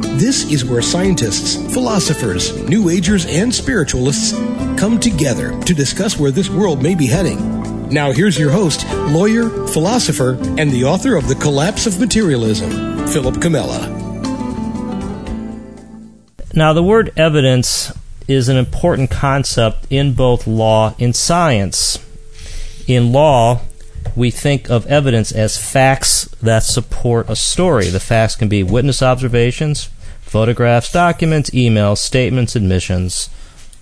This is where scientists, philosophers, New Agers, and spiritualists come together to discuss where this world may be heading. Now, here's your host, lawyer, philosopher, and the author of The Collapse of Materialism, Philip Comella. Now, the word evidence is an important concept in both law and science. In law, we think of evidence as facts that support a story. The facts can be witness observations, photographs, documents, emails, statements, admissions,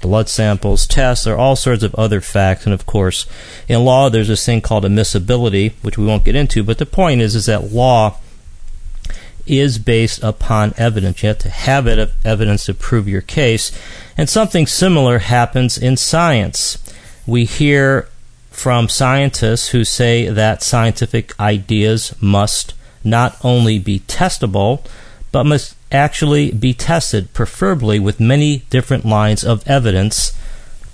blood samples, tests, or all sorts of other facts. And of course, in law, there's this thing called admissibility, which we won't get into. But the point is, is that law is based upon evidence. You have to have it, evidence to prove your case. And something similar happens in science. We hear from scientists who say that scientific ideas must not only be testable, but must actually be tested, preferably with many different lines of evidence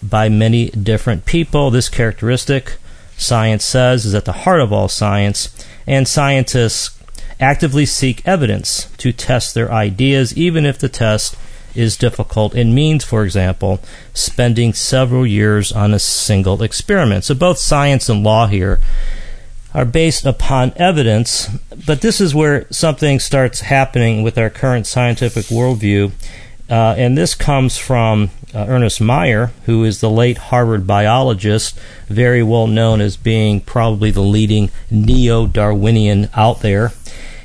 by many different people. This characteristic, science says, is at the heart of all science, and scientists actively seek evidence to test their ideas, even if the test is difficult and means, for example, spending several years on a single experiment. So both science and law here are based upon evidence, but this is where something starts happening with our current scientific worldview. Uh, and this comes from uh, Ernst Mayr, who is the late Harvard biologist, very well known as being probably the leading neo Darwinian out there.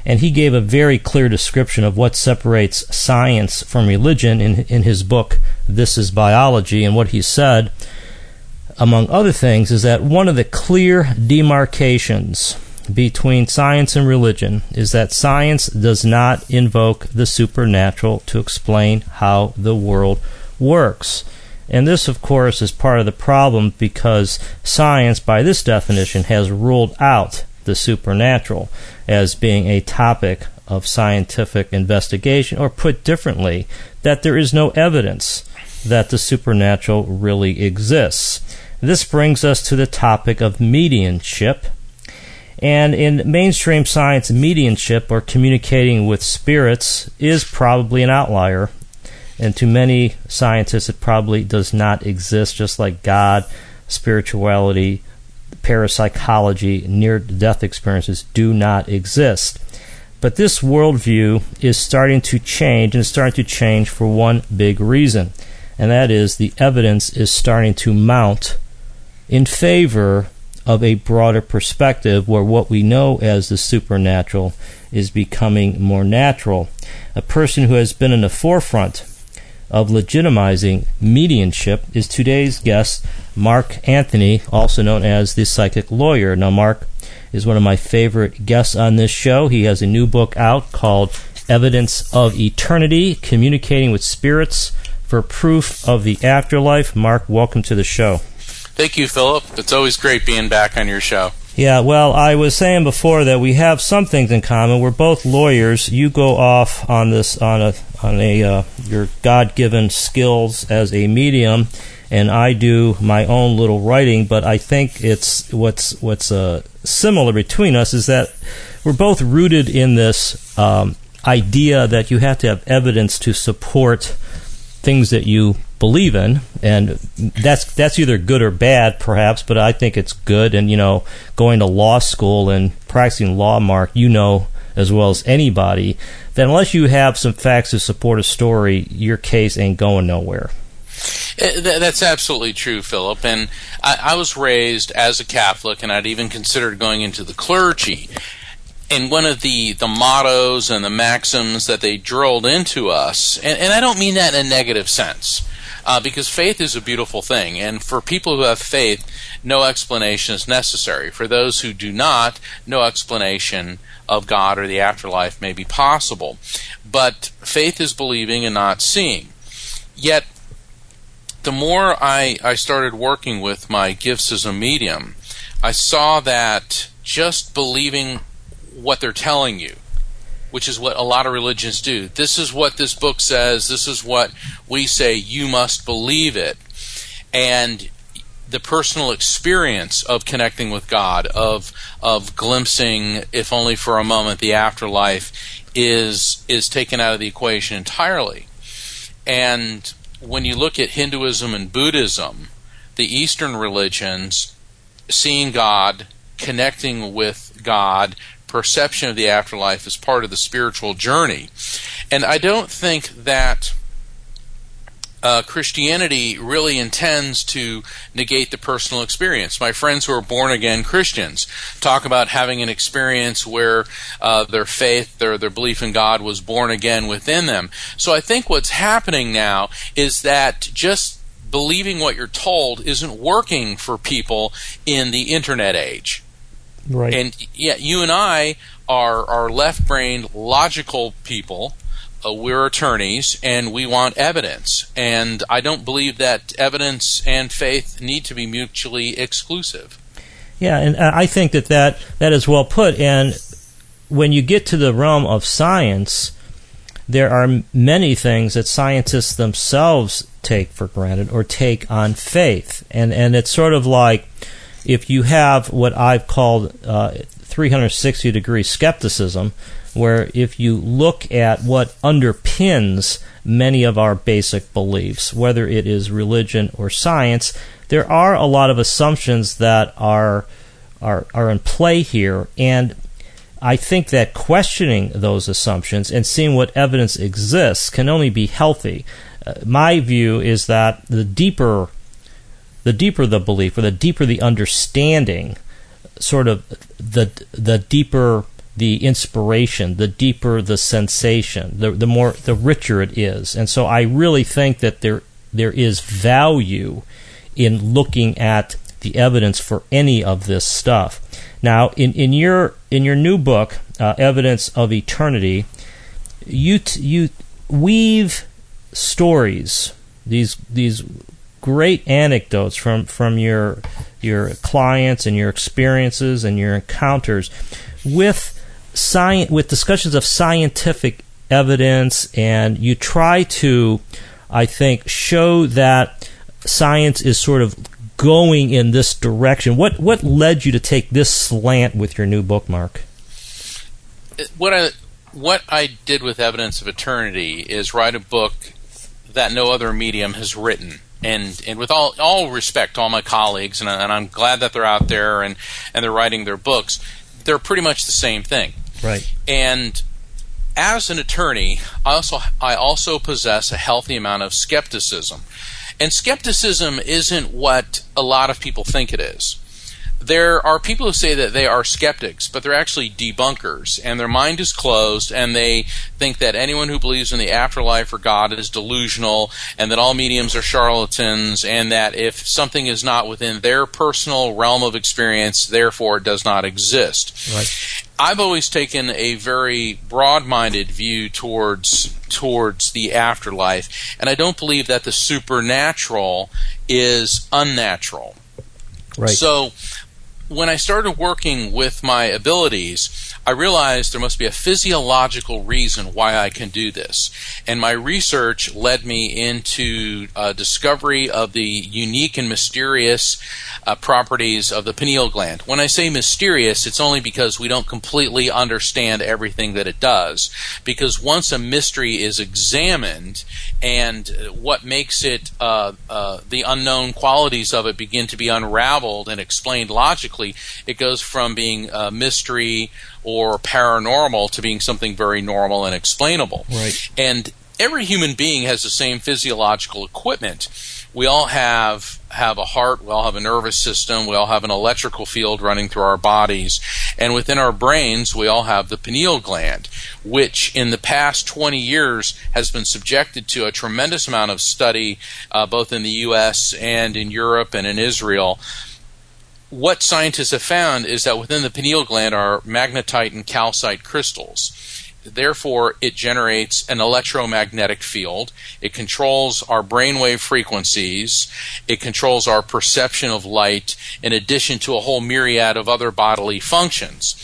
And he gave a very clear description of what separates science from religion in, in his book, This is Biology. And what he said among other things, is that one of the clear demarcations between science and religion is that science does not invoke the supernatural to explain how the world works. And this, of course, is part of the problem because science, by this definition, has ruled out the supernatural as being a topic of scientific investigation, or put differently, that there is no evidence that the supernatural really exists. This brings us to the topic of mediumship. And in mainstream science, mediumship or communicating with spirits is probably an outlier. And to many scientists, it probably does not exist, just like God, spirituality, parapsychology, near death experiences do not exist. But this worldview is starting to change, and it's starting to change for one big reason, and that is the evidence is starting to mount in favor of a broader perspective where what we know as the supernatural is becoming more natural. A person who has been in the forefront of legitimizing mediumship is today's guest, Mark Anthony, also known as the psychic lawyer. Now, Mark is one of my favorite guests on this show. He has a new book out called Evidence of Eternity Communicating with Spirits for Proof of the Afterlife. Mark, welcome to the show. Thank you, Philip. It's always great being back on your show. Yeah, well, I was saying before that we have some things in common. We're both lawyers. You go off on this on a on a uh, your God-given skills as a medium, and I do my own little writing. But I think it's what's what's uh, similar between us is that we're both rooted in this um, idea that you have to have evidence to support things that you believe in, and that's that's either good or bad, perhaps. But I think it's good. And you know, going to law school and practicing law, Mark, you know as well as anybody that unless you have some facts to support a story, your case ain't going nowhere. Eh, that's absolutely true, Philip. And I, I was raised as a Catholic, and I'd even considered going into the clergy and one of the, the mottos and the maxims that they drilled into us, and, and I don't mean that in a negative sense, uh, because faith is a beautiful thing. And for people who have faith, no explanation is necessary. For those who do not, no explanation of God or the afterlife may be possible. But faith is believing and not seeing. Yet, the more I, I started working with my gifts as a medium, I saw that just believing what they're telling you, which is what a lot of religions do. This is what this book says, this is what we say, you must believe it. And the personal experience of connecting with God, of of glimpsing, if only for a moment, the afterlife, is is taken out of the equation entirely. And when you look at Hinduism and Buddhism, the Eastern religions, seeing God, connecting with God, perception of the afterlife is part of the spiritual journey. And I don't think that uh, Christianity really intends to negate the personal experience. My friends who are born again Christians talk about having an experience where uh, their faith, their their belief in God, was born again within them. So I think what's happening now is that just believing what you're told isn't working for people in the internet age. Right. And yeah, you and I are are left-brained, logical people uh, we're attorneys and we want evidence. And I don't believe that evidence and faith need to be mutually exclusive. Yeah, and uh, I think that, that that is well put. And when you get to the realm of science, there are many things that scientists themselves take for granted or take on faith. And, and it's sort of like if you have what I've called uh, 360 degree skepticism, where if you look at what underpins many of our basic beliefs, whether it is religion or science, there are a lot of assumptions that are are are in play here and I think that questioning those assumptions and seeing what evidence exists can only be healthy. Uh, my view is that the deeper the deeper the belief or the deeper the understanding, sort of the the deeper the inspiration, the deeper the sensation, the the more the richer it is. And so I really think that there there is value in looking at the evidence for any of this stuff. Now, in, in your in your new book, uh, Evidence of Eternity, you t- you weave stories these these great anecdotes from from your your clients and your experiences and your encounters with science with discussions of scientific evidence, and you try to, I think, show that science is sort of going in this direction. What what led you to take this slant with your new book, Mark? What I what I did with Evidence of Eternity is write a book that no other medium has written. And and with all all respect, to all my colleagues, and, and I'm glad that they're out there and, and they're writing their books. They're pretty much the same thing. Right. And as an attorney, I also I also possess a healthy amount of skepticism. And skepticism isn't what a lot of people think it is. There are people who say that they are skeptics, but they're actually debunkers, and their mind is closed, and they think that anyone who believes in the afterlife or God is delusional, and that all mediums are charlatans, and that if something is not within their personal realm of experience, therefore it does not exist. Right. I've always taken a very broad-minded view towards towards the afterlife, and I don't believe that the supernatural is unnatural. Right. So when I started working with my abilities, I realized there must be a physiological reason why I can do this. And my research led me into a discovery of the unique and mysterious uh, properties of the pineal gland. When I say mysterious, it's only because we don't completely understand everything that it does. Because once a mystery is examined and what makes it, uh, uh, the unknown qualities of it begin to be unraveled and explained logically, it goes from being a mystery or paranormal to being something very normal and explainable. Right. And every human being has the same physiological equipment we all have have a heart, we all have a nervous system, we all have an electrical field running through our bodies, and within our brains, we all have the pineal gland, which in the past 20 years has been subjected to a tremendous amount of study, uh, both in the U.S. and in Europe and in Israel. What scientists have found is that within the pineal gland are magnetite and calcite crystals Therefore, it generates an electromagnetic field. It controls our brainwave frequencies. It controls our perception of light, in addition to a whole myriad of other bodily functions.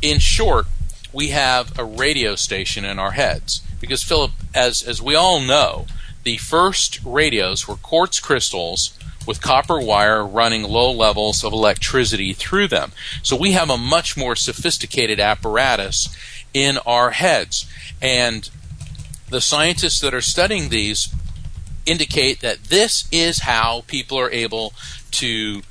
In short, we have a radio station in our heads. Because, Philip, as, as we all know, the first radios were quartz crystals with copper wire running low levels of electricity through them. So we have a much more sophisticated apparatus in our heads. And the scientists that are studying these indicate that this is how people are able to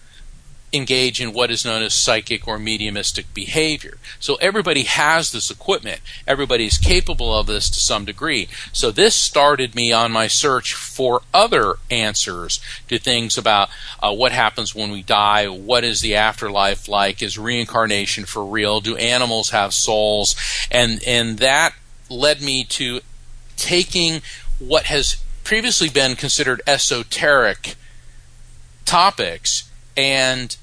engage in what is known as psychic or mediumistic behavior. So everybody has this equipment. Everybody's capable of this to some degree. So this started me on my search for other answers to things about uh, what happens when we die, what is the afterlife like, is reincarnation for real, do animals have souls, and and that led me to taking what has previously been considered esoteric topics and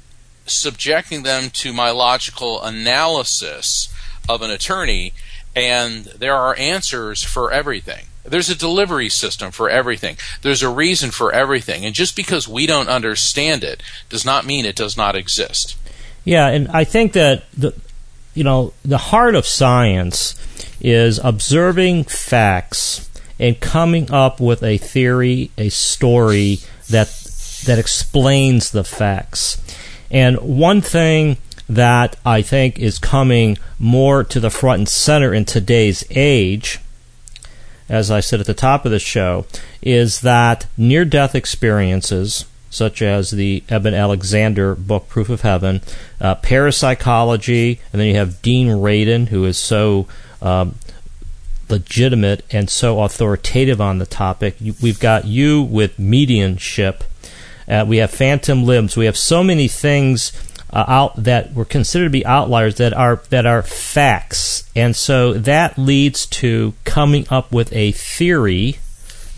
subjecting them to my logical analysis of an attorney, and there are answers for everything. There's a delivery system for everything. There's a reason for everything. And just because we don't understand it does not mean it does not exist. Yeah, and I think that the you know, the heart of science is observing facts and coming up with a theory, a story that that explains the facts. And one thing that I think is coming more to the front and center in today's age, as I said at the top of the show, is that near death experiences, such as the Eben Alexander book, Proof of Heaven, uh, parapsychology, and then you have Dean Radin, who is so um, legitimate and so authoritative on the topic. We've got you with mediumship uh, we have phantom limbs. We have so many things uh, out that were considered to be outliers that are that are facts, and so that leads to coming up with a theory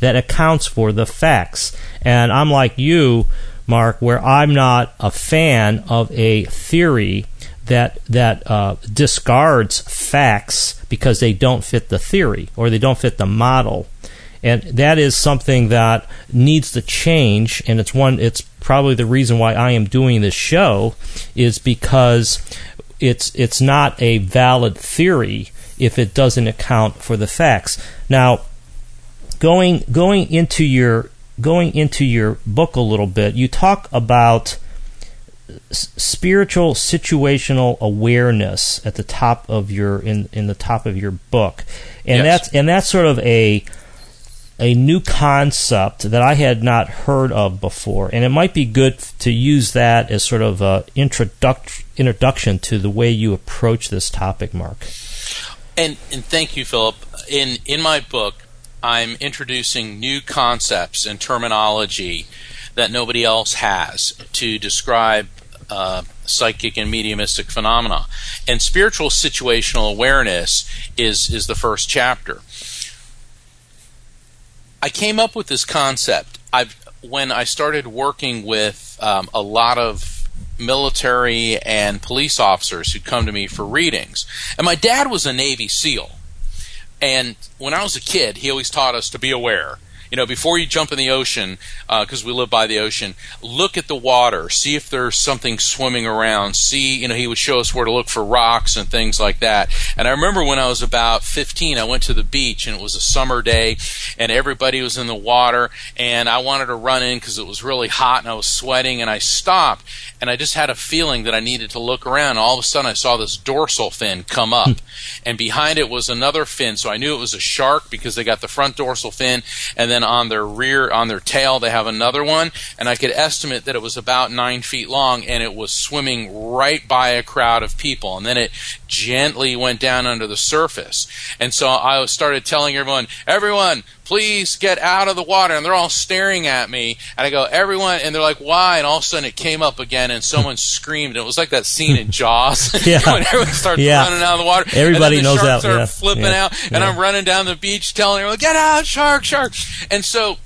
that accounts for the facts. And I'm like you, Mark, where I'm not a fan of a theory that that uh, discards facts because they don't fit the theory or they don't fit the model and that is something that needs to change and it's one it's probably the reason why I am doing this show is because it's it's not a valid theory if it doesn't account for the facts now going going into your going into your book a little bit you talk about spiritual situational awareness at the top of your in in the top of your book and yes. that's and that's sort of a a new concept that I had not heard of before, and it might be good to use that as sort of an introduc- introduction to the way you approach this topic, Mark. And, and thank you, Philip. In in my book, I'm introducing new concepts and terminology that nobody else has to describe uh, psychic and mediumistic phenomena. And spiritual situational awareness is is the first chapter. I came up with this concept. I've when I started working with um, a lot of military and police officers who come to me for readings, and my dad was a Navy SEAL. And when I was a kid, he always taught us to be aware you know, before you jump in the ocean, because uh, we live by the ocean, look at the water, see if there's something swimming around. See, you know, he would show us where to look for rocks and things like that. And I remember when I was about 15, I went to the beach and it was a summer day, and everybody was in the water, and I wanted to run in because it was really hot and I was sweating, and I stopped, and I just had a feeling that I needed to look around. All of a sudden, I saw this dorsal fin come up, and behind it was another fin, so I knew it was a shark because they got the front dorsal fin, and then on their rear, on their tail, they have another one, and I could estimate that it was about nine feet long, and it was swimming right by a crowd of people, and then it gently went down under the surface. And so I started telling everyone, everyone, please get out of the water. And they're all staring at me. And I go, everyone. And they're like, why? And all of a sudden it came up again and someone screamed. And it was like that scene in Jaws yeah. when everyone starts yeah. running out of the water. Everybody the knows sharks that. Are yeah. flipping yeah. out. And I'm running down the beach telling everyone, get out, shark, shark. And so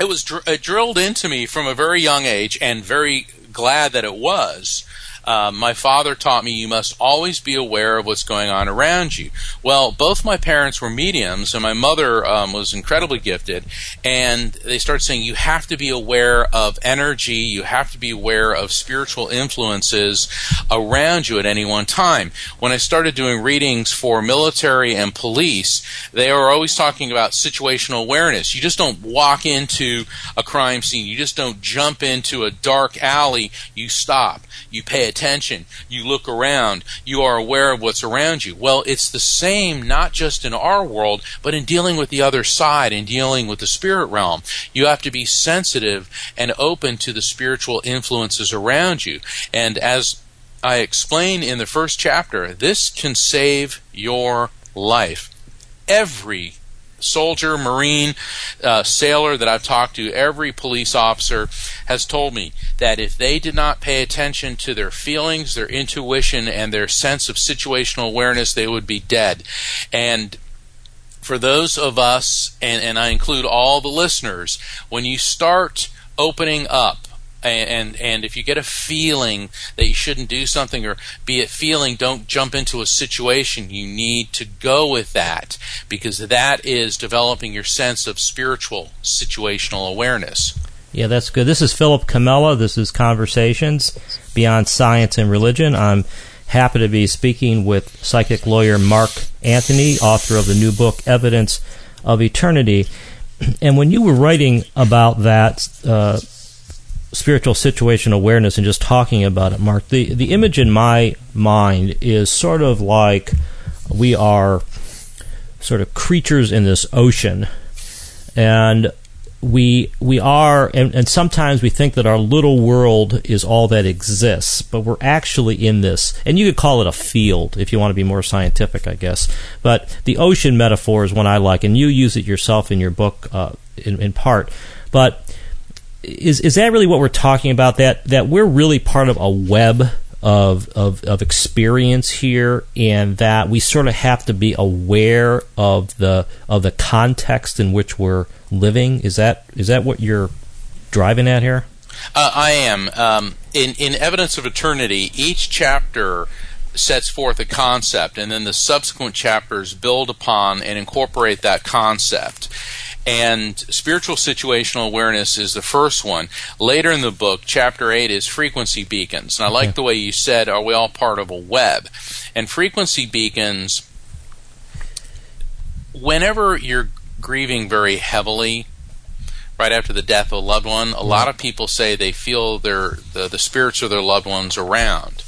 it was dr- it drilled into me from a very young age and very glad that it was um, my father taught me you must always be aware of what's going on around you. Well, both my parents were mediums, and my mother um, was incredibly gifted. And they started saying you have to be aware of energy, you have to be aware of spiritual influences around you at any one time. When I started doing readings for military and police, they were always talking about situational awareness. You just don't walk into a crime scene, you just don't jump into a dark alley, you stop, you pay attention attention, you look around, you are aware of what's around you. Well, it's the same not just in our world, but in dealing with the other side, in dealing with the spirit realm. You have to be sensitive and open to the spiritual influences around you. And as I explain in the first chapter, this can save your life. Every soldier, marine, uh, sailor that I've talked to, every police officer has told me that if they did not pay attention to their feelings, their intuition, and their sense of situational awareness, they would be dead. And for those of us, and, and I include all the listeners, when you start opening up and and if you get a feeling that you shouldn't do something or be it feeling don't jump into a situation. You need to go with that because that is developing your sense of spiritual situational awareness. Yeah that's good. This is philip comella. This is conversations beyond science and religion. I'm happy to be speaking with psychic lawyer mark anthony author of the new book evidence of eternity. And when you were writing about that uh, spiritual situation awareness and just talking about it, Mark, the, the image in my mind is sort of like we are sort of creatures in this ocean. And we we are and, and sometimes we think that our little world is all that exists, but we're actually in this and you could call it a field if you want to be more scientific, I guess. But the ocean metaphor is one I like, and you use it yourself in your book uh, in, in part. But is is that really what we're talking about? That that we're really part of a web of of of experience here, and that we sort of have to be aware of the of the context in which we're living. Is that is that what you're driving at here? Uh, I am. Um, in in Evidence of Eternity, each chapter sets forth a concept, and then the subsequent chapters build upon and incorporate that concept. And spiritual situational awareness is the first one. Later in the book, chapter 8 is frequency beacons. And I like the way you said, are we all part of a web? And frequency beacons, whenever you're grieving very heavily, right after the death of a loved one, a lot of people say they feel their the, the spirits of their loved ones around.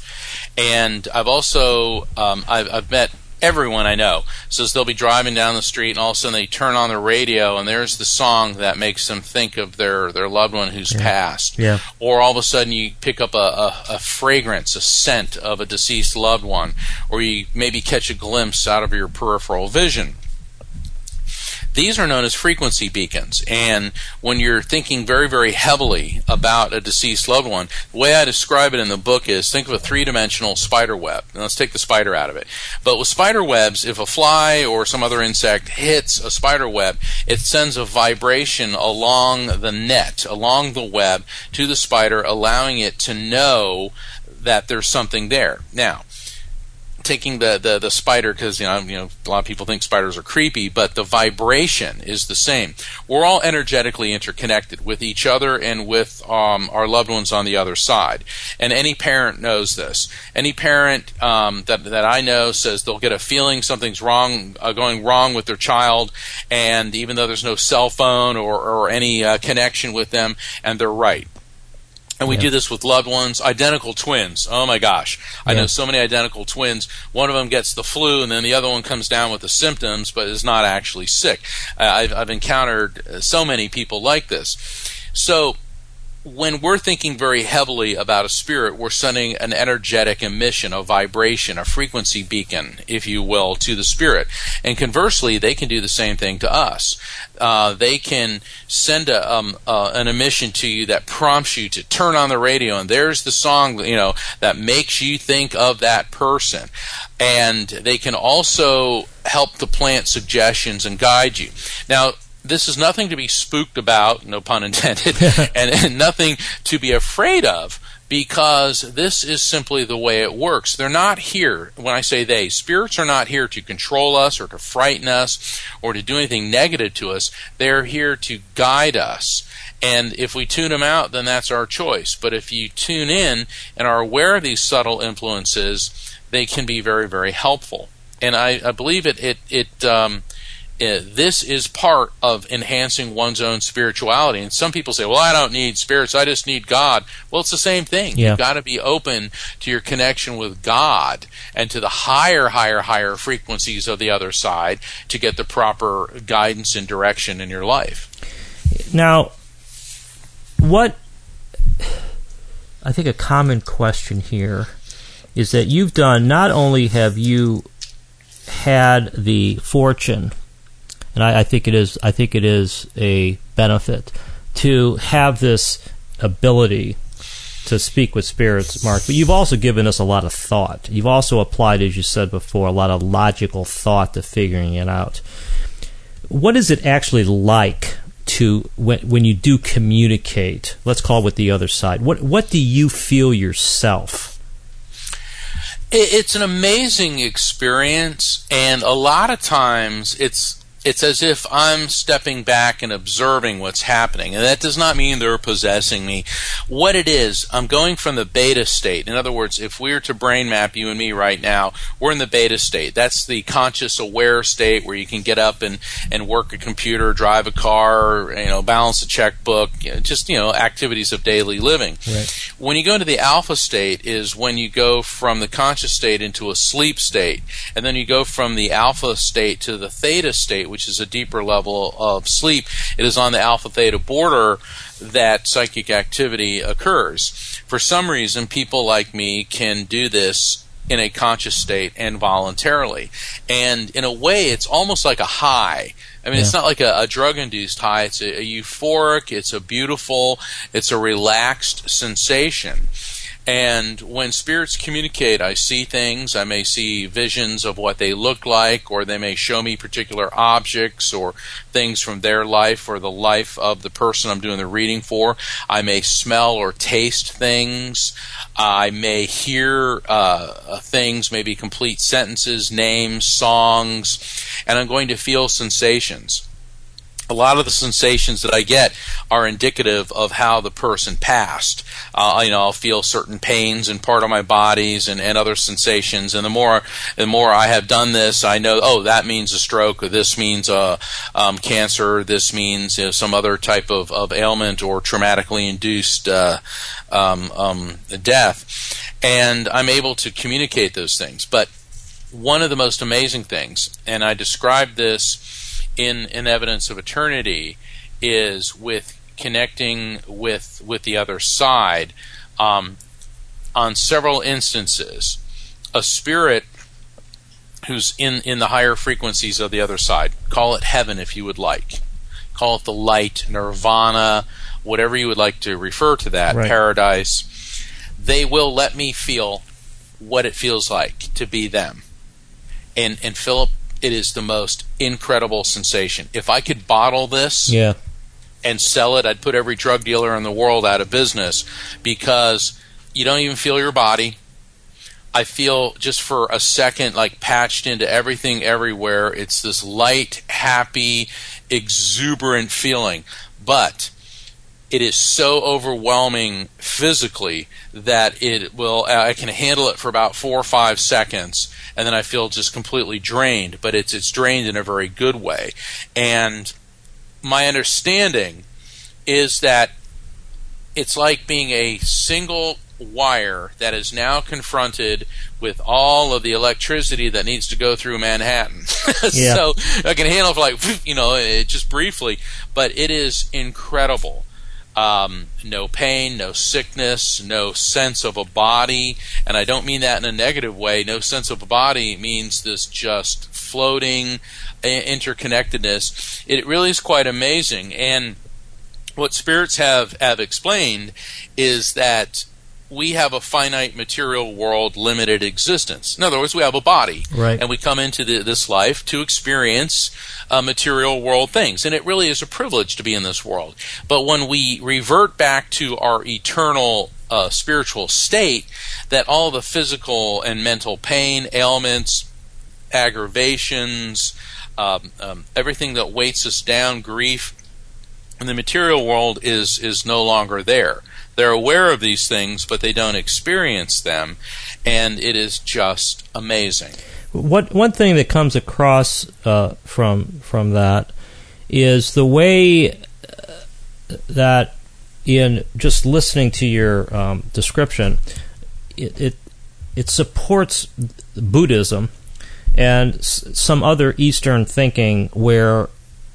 And I've also um, I've, I've met everyone I know says they'll be driving down the street and all of a sudden they turn on the radio and there's the song that makes them think of their, their loved one who's yeah. passed. Yeah. Or all of a sudden you pick up a, a, a, fragrance, a scent of a deceased loved one, or you maybe catch a glimpse out of your peripheral vision. These are known as frequency beacons. And when you're thinking very, very heavily about a deceased loved one, the way I describe it in the book is think of a three dimensional spider web. And let's take the spider out of it. But with spider webs, if a fly or some other insect hits a spider web, it sends a vibration along the net, along the web to the spider, allowing it to know that there's something there. Now, taking the, the, the spider because you know you know a lot of people think spiders are creepy, but the vibration is the same. We're all energetically interconnected with each other and with um, our loved ones on the other side. And any parent knows this. Any parent um, that that I know says they'll get a feeling something's wrong, uh, going wrong with their child, and even though there's no cell phone or or any uh, connection with them, and they're right And we Yeah. do this with loved ones, identical twins. Oh my gosh. I Yeah. know so many identical twins. One of them gets the flu and then the other one comes down with the symptoms but is not actually sick. Uh, I've, I've encountered uh, so many people like this. So when we're thinking very heavily about a spirit, we're sending an energetic emission, a vibration, a frequency beacon, if you will, to the spirit. And conversely, they can do the same thing to us. Uh, they can send a, um, uh, an emission to you that prompts you to turn on the radio, and there's the song, you know, that makes you think of that person. And they can also help to plant suggestions and guide you. Now, this is nothing to be spooked about, no pun intended, and, and nothing to be afraid of because this is simply the way it works. They're not here, when I say they, spirits are not here to control us or to frighten us or to do anything negative to us. They're here to guide us. And if we tune them out, then that's our choice. But if you tune in and are aware of these subtle influences, they can be very, very helpful. And I, I believe it, it, it, um, uh, this is part of enhancing one's own spirituality. And some people say, well, I don't need spirits, I just need God. Well, it's the same thing. Yeah. You've got to be open to your connection with God and to the higher, higher, higher frequencies of the other side to get the proper guidance and direction in your life. Now, what I think a common question here is that you've done not only have you had the fortune, and I, I think it is I think it is a benefit to have this ability to speak with spirits, Mark, but you've also given us a lot of thought. You've also applied, as you said before, a lot of logical thought to figuring it out. What is it actually like to when when you do communicate? Let's call it with the other side. What what do you feel yourself? It's an amazing experience, and a lot of times it's it's as if I'm stepping back and observing what's happening. And that does not mean they're possessing me. What it is, I'm going from the beta state. In other words, if we were to brain map you and me right now, we're in the beta state. That's the conscious aware state where you can get up and, and work a computer, drive a car, you know, balance a checkbook, just, you know, activities of daily living. Right. When you go into the alpha state is when you go from the conscious state into a sleep state, and then you go from the alpha state to the theta state, which is a deeper level of sleep. It is on the alpha theta border that psychic activity occurs. For some reason, people like me can do this in a conscious state and voluntarily. And in a way, it's almost like a high. I mean, it's not like a, a drug induced high. It's a, a euphoric, it's a beautiful, it's a relaxed sensation. And when spirits communicate, I see things. I may see visions of what they look like, or they may show me particular objects or things from their life or the life of the person I'm doing the reading for. I may smell or taste things. I may hear uh, things, maybe complete sentences, names, songs, and I'm going to feel sensations a lot of the sensations that I get are indicative of how the person passed. Uh, you know, I'll feel certain pains in part of my bodies and, and other sensations, and the more the more I have done this, I know. Oh, that means a stroke, or this means a um, cancer, this means you know, some other type of, of ailment or traumatically induced uh, um, um, death, and I'm able to communicate those things. But one of the most amazing things, and I described this in in evidence of eternity is with connecting with with the other side. Um, on several instances a spirit who's in in the higher frequencies of the other side call it heaven if you would like. Call it the light nirvana whatever you would like to refer to that Right. paradise. They will let me feel what it feels like to be them. And and Philip, it is the most incredible sensation. If I could bottle this Yeah. and sell it, I'd put every drug dealer in the world out of business because you don't even feel your body. I feel just for a second like patched into everything everywhere. It's this light, happy, exuberant feeling. But it is so overwhelming physically that it will uh, I can handle it for about 4 or 5 seconds and then I feel just completely drained but it's it's drained in a very good way and my understanding is that it's like being a single wire that is now confronted with all of the electricity that needs to go through Manhattan. Yeah. so I can handle it for like you know it, just briefly, but it is incredible. Um, no pain, no sickness, no sense of a body, and I don't mean that in a negative way. No sense of a body means this just floating interconnectedness. It really is quite amazing, and what spirits have have explained is that we have a finite material world limited existence in other words we have a body Right. and we come into the, this life to experience uh, material world things and it really is a privilege to be in this world but when we revert back to our eternal uh, spiritual state that all the physical and mental pain ailments aggravations um, um, everything that weights us down grief and the material world is is no longer there. They're aware of these things, but they don't experience them, and it is just amazing. What one thing that comes across uh, from from that is the way uh, that in just listening to your um, description, it, it it supports Buddhism and s- some other Eastern thinking where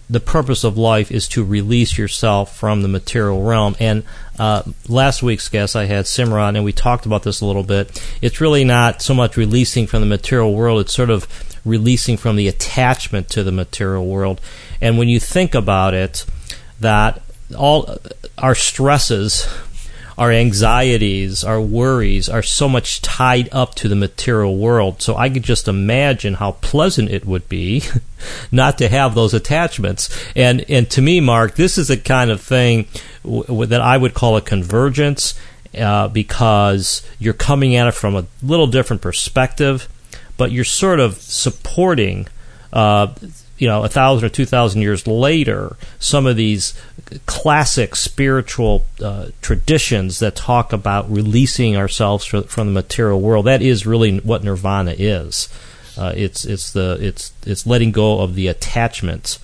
the purpose of life is to release yourself from the material realm. And uh, last week's guest, I had Simran, and we talked about this a little bit. It's really not so much releasing from the material world; it's sort of releasing from the attachment to the material world. And when you think about it, that all our stresses our anxieties, our worries are so much tied up to the material world. So I could just imagine how pleasant it would be not to have those attachments. And and to me, Mark, this is a kind of thing w- that I would call a convergence uh, because you're coming at it from a little different perspective, but you're sort of supporting. Uh, you know, a thousand or two thousand years later, some of these classic spiritual uh, traditions that talk about releasing ourselves fr- from the material world. That is really what nirvana is. Uh, it's it's the it's it's letting go of the attachments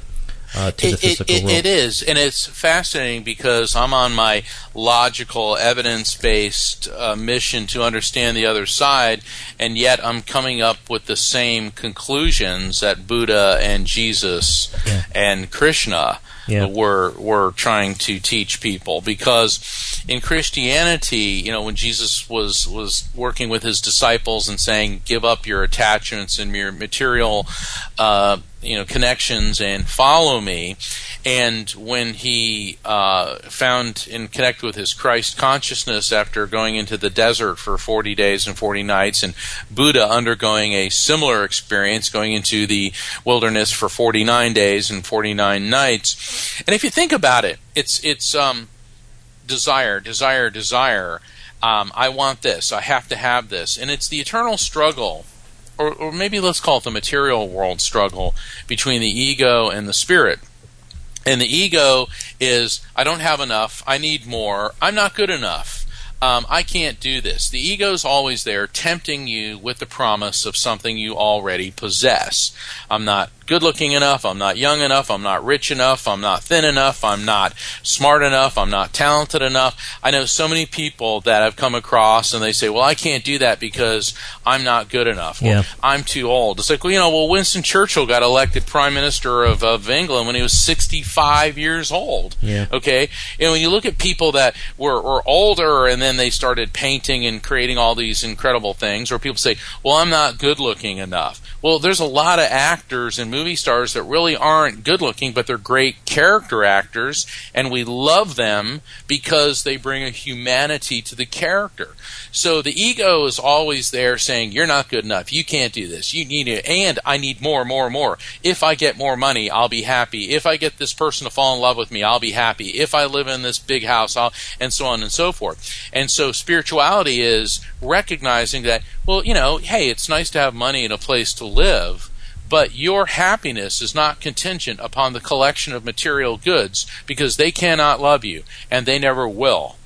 uh, to It, it, physical it, world. it is, and it's fascinating because I'm on my logical, evidence based uh, mission to understand the other side, and yet I'm coming up with the same conclusions that Buddha and Jesus Yeah. and Krishna Yeah. were were trying to teach people because in Christianity, you know, when Jesus was was working with his disciples and saying, "Give up your attachments and your material, uh, you know, connections and follow me," and when he uh, found and connected with his Christ consciousness after going into the desert for forty days and forty nights, and Buddha undergoing a similar experience, going into the wilderness for forty nine days and forty nine nights, and if you think about it, it's it's um, desire, desire, desire. Um, I want this. I have to have this, and it's the eternal struggle, or, or maybe let's call it the material world struggle between the ego and the spirit. And the ego is, I don't have enough. I need more. I'm not good enough. Um, I can't do this. The ego's always there, tempting you with the promise of something you already possess. I'm not good looking enough. I'm not young enough. I'm not rich enough. I'm not thin enough. I'm not smart enough. I'm not talented enough. I know so many people that I've come across and they say, well, I can't do that because I'm not good enough. Well, I'm too old. It's like, well, you know, well, Winston Churchill got elected Prime Minister of, of England when he was 65 years old. Yeah. Okay? And when you look at people that were, were older and then they started painting and creating all these incredible things, or people say, well, I'm not good looking enough. Well, there's a lot of actors and movie stars that really aren't good looking, but they're great character actors, and we love them because they bring a humanity to the character. So the ego is always there saying, You're not good enough. You can't do this. You need it. And I need more, more, more. If I get more money, I'll be happy. If I get this person to fall in love with me, I'll be happy. If I live in this big house, I'll, and so on and so forth. And so spirituality is recognizing that, well, you know, hey, it's nice to have money and a place to live. But your happiness is not contingent upon the collection of material goods because they cannot love you and they never will.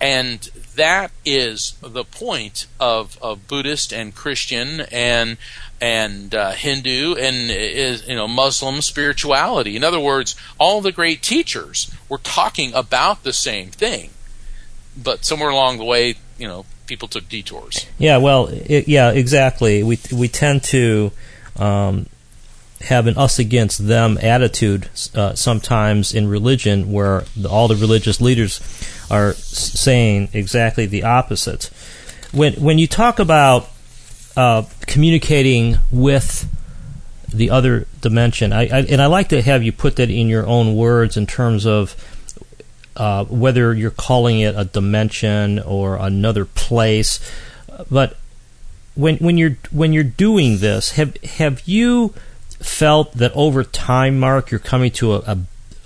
And that is the point of, of Buddhist and Christian and and uh, Hindu and is you know Muslim spirituality. In other words, all the great teachers were talking about the same thing. but somewhere along the way, you know, people took detours. Yeah, well, it, yeah, exactly. We we tend to um, have an us against them attitude uh, sometimes in religion, where the, all the religious leaders are saying exactly the opposite. When when you talk about uh, communicating with the other dimension, I, I, and I like to have you put that in your own words in terms of uh, whether you're calling it a dimension or another place, but when when you're when you're doing this, have have you felt that over time, Mark, you're coming to a, a,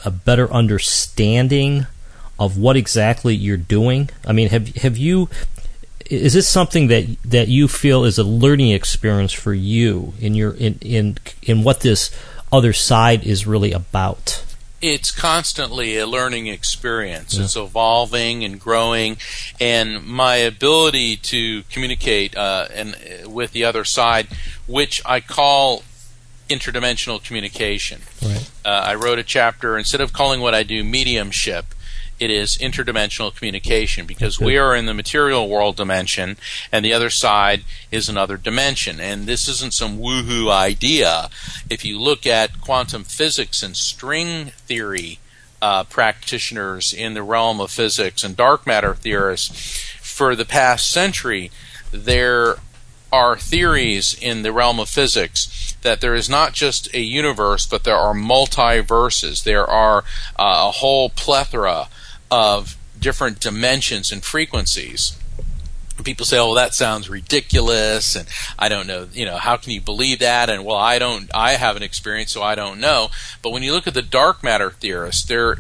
a better understanding of what exactly you're doing? I mean, have have you is this something that that you feel is a learning experience for you in your in in in what this other side is really about? It's constantly a learning experience. Yeah. It's evolving and growing, and my ability to communicate uh, and uh, with the other side, which I call interdimensional communication. Right. Uh, I wrote a chapter instead of calling what I do mediumship it is interdimensional communication because we are in the material world dimension and the other side is another dimension. And this isn't some woohoo idea. If you look at quantum physics and string theory uh, practitioners in the realm of physics and dark matter theorists, for the past century, there are theories in the realm of physics that there is not just a universe, but there are multiverses. There are uh, a whole plethora of different dimensions and frequencies. People say, "Oh, well, that sounds ridiculous," and I don't know. You know, how can you believe that? And well, I don't. I haven't experienced, so I don't know. But when you look at the dark matter theorists, they're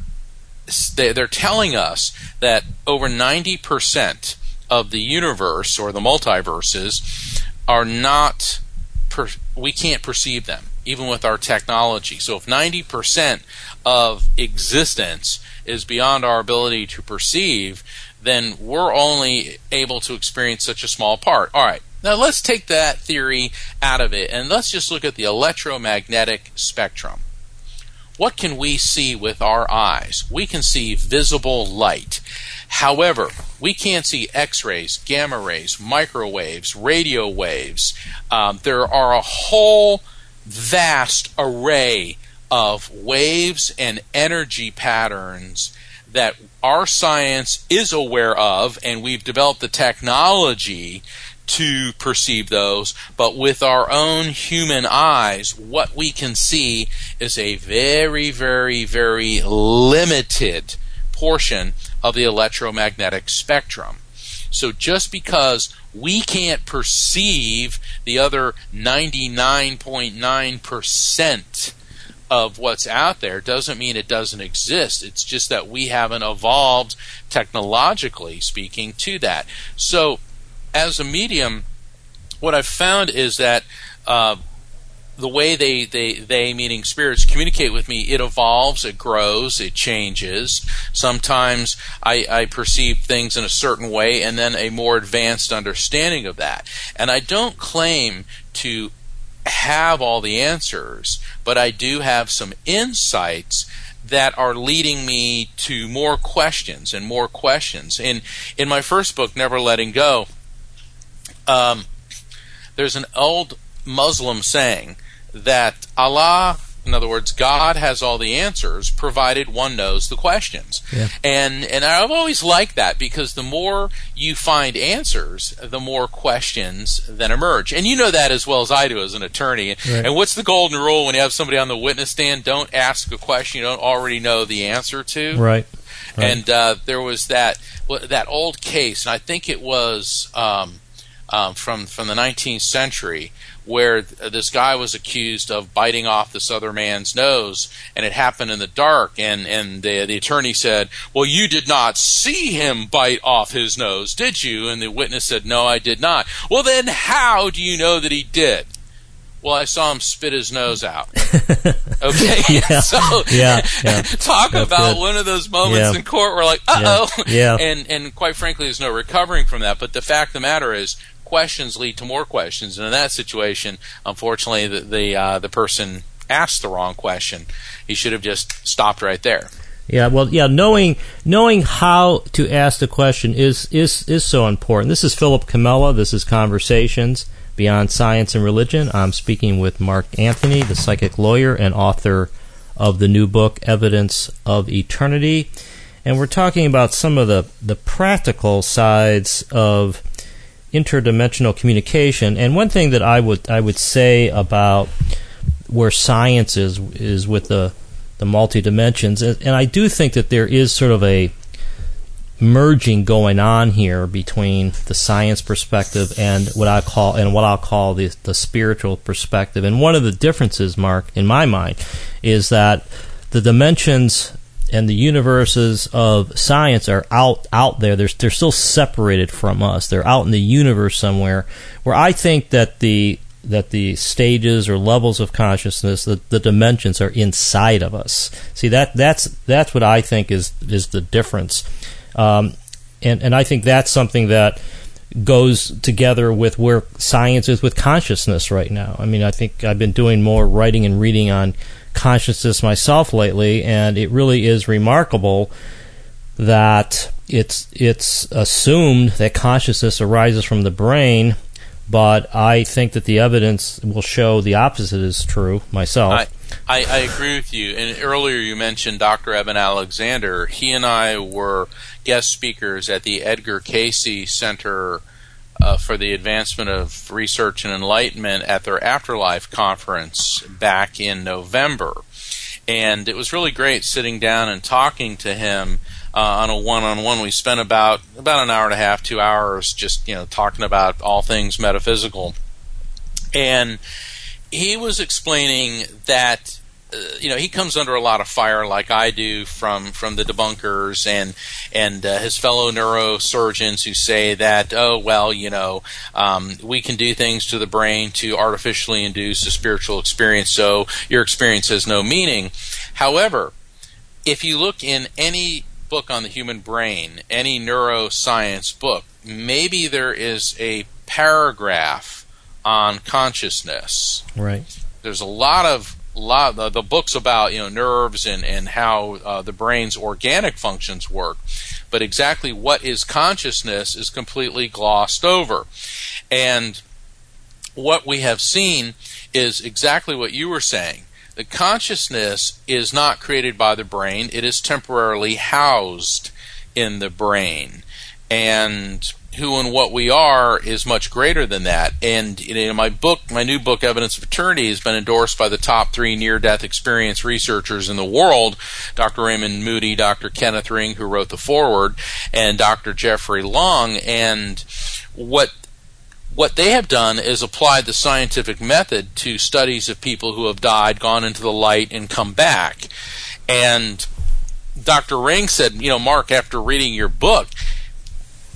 they're telling us that over ninety percent of the universe or the multiverses are not. Per, we can't perceive them even with our technology. So if ninety percent of existence is beyond our ability to perceive, then we're only able to experience such a small part. All right, now let's take that theory out of it and let's just look at the electromagnetic spectrum. What can we see with our eyes? We can see visible light. However, we can't see X rays, gamma rays, microwaves, radio waves. Um, there are a whole vast array of waves and energy patterns that our science is aware of, and we've developed the technology to perceive those, but with our own human eyes, what we can see is a very, very, very limited portion of the electromagnetic spectrum. So just because we can't perceive the other 99.9% of what's out there doesn't mean it doesn't exist. It's just that we haven't evolved technologically speaking to that. So, as a medium, what I've found is that uh, the way they, they, they, meaning spirits, communicate with me, it evolves, it grows, it changes. Sometimes I, I perceive things in a certain way and then a more advanced understanding of that. And I don't claim to have all the answers, but I do have some insights that are leading me to more questions and more questions. In in my first book, Never Letting Go, um, there's an old Muslim saying that Allah in other words, God has all the answers, provided one knows the questions. Yeah. And and I've always liked that because the more you find answers, the more questions then emerge. And you know that as well as I do as an attorney. Right. And what's the golden rule when you have somebody on the witness stand? Don't ask a question you don't already know the answer to. Right. right. And uh, there was that that old case, and I think it was um, um, from from the 19th century where this guy was accused of biting off this other man's nose, and it happened in the dark. And and the, the attorney said, "Well, you did not see him bite off his nose, did you?" And the witness said, "No, I did not." Well, then how do you know that he did? Well, I saw him spit his nose out. Okay, yeah. so yeah, yeah. talk That's about good. one of those moments yeah. in court where like, uh oh, yeah. and and quite frankly, there's no recovering from that. But the fact of the matter is, questions lead to more questions, and in that situation, unfortunately, the the, uh, the person asked the wrong question. He should have just stopped right there. Yeah, well, yeah, knowing knowing how to ask the question is is is so important. This is Philip Comella. This is Conversations Beyond Science and Religion. I'm speaking with Mark Anthony, the psychic lawyer and author of the new book Evidence of Eternity, and we're talking about some of the the practical sides of interdimensional communication. And one thing that I would I would say about where science is is with the the multi dimensions. And I do think that there is sort of a merging going on here between the science perspective and what I call and what I'll call the the spiritual perspective. And one of the differences, Mark, in my mind, is that the dimensions and the universes of science are out out there. They're they're still separated from us. They're out in the universe somewhere. Where I think that the that the stages or levels of consciousness, the, the dimensions are inside of us. See that that's that's what I think is is the difference, um, and and I think that's something that goes together with where science is with consciousness right now. I mean, I think I've been doing more writing and reading on consciousness myself lately, and it really is remarkable that it's it's assumed that consciousness arises from the brain but I think that the evidence will show the opposite is true myself. I, I, I, agree with you. And earlier you mentioned Dr. Eben Alexander. He and I were guest speakers at the Edgar Cayce Center uh, for the Advancement of Research and Enlightenment at their Afterlife conference back in November. And it was really great sitting down and talking to him uh, on a one-on-one. We spent about about an hour and a half, two hours, just you know talking about all things metaphysical, and he was explaining that you know he comes under a lot of fire like I do from from the debunkers and and uh, his fellow neurosurgeons who say that oh well you know um, we can do things to the brain to artificially induce a spiritual experience so your experience has no meaning. However, if you look in any book on the human brain, any neuroscience book, maybe there is a paragraph on consciousness. Right. There's a lot of lot the, the books about you know nerves and and how uh, the brain's organic functions work, but exactly what is consciousness is completely glossed over, and what we have seen is exactly what you were saying. The consciousness is not created by the brain, it is temporarily housed in the brain. And who and what we are is much greater than that. And in my book, my new book, Evidence of Eternity, has been endorsed by the top three near death experience researchers in the world Dr. Raymond Moody, Dr. Kenneth Ring, who wrote the foreword, and Dr. Jeffrey Long. And what what they have done is applied the scientific method to studies of people who have died, gone into the light, and come back. And Dr. Ring said, you know, Mark, after reading your book,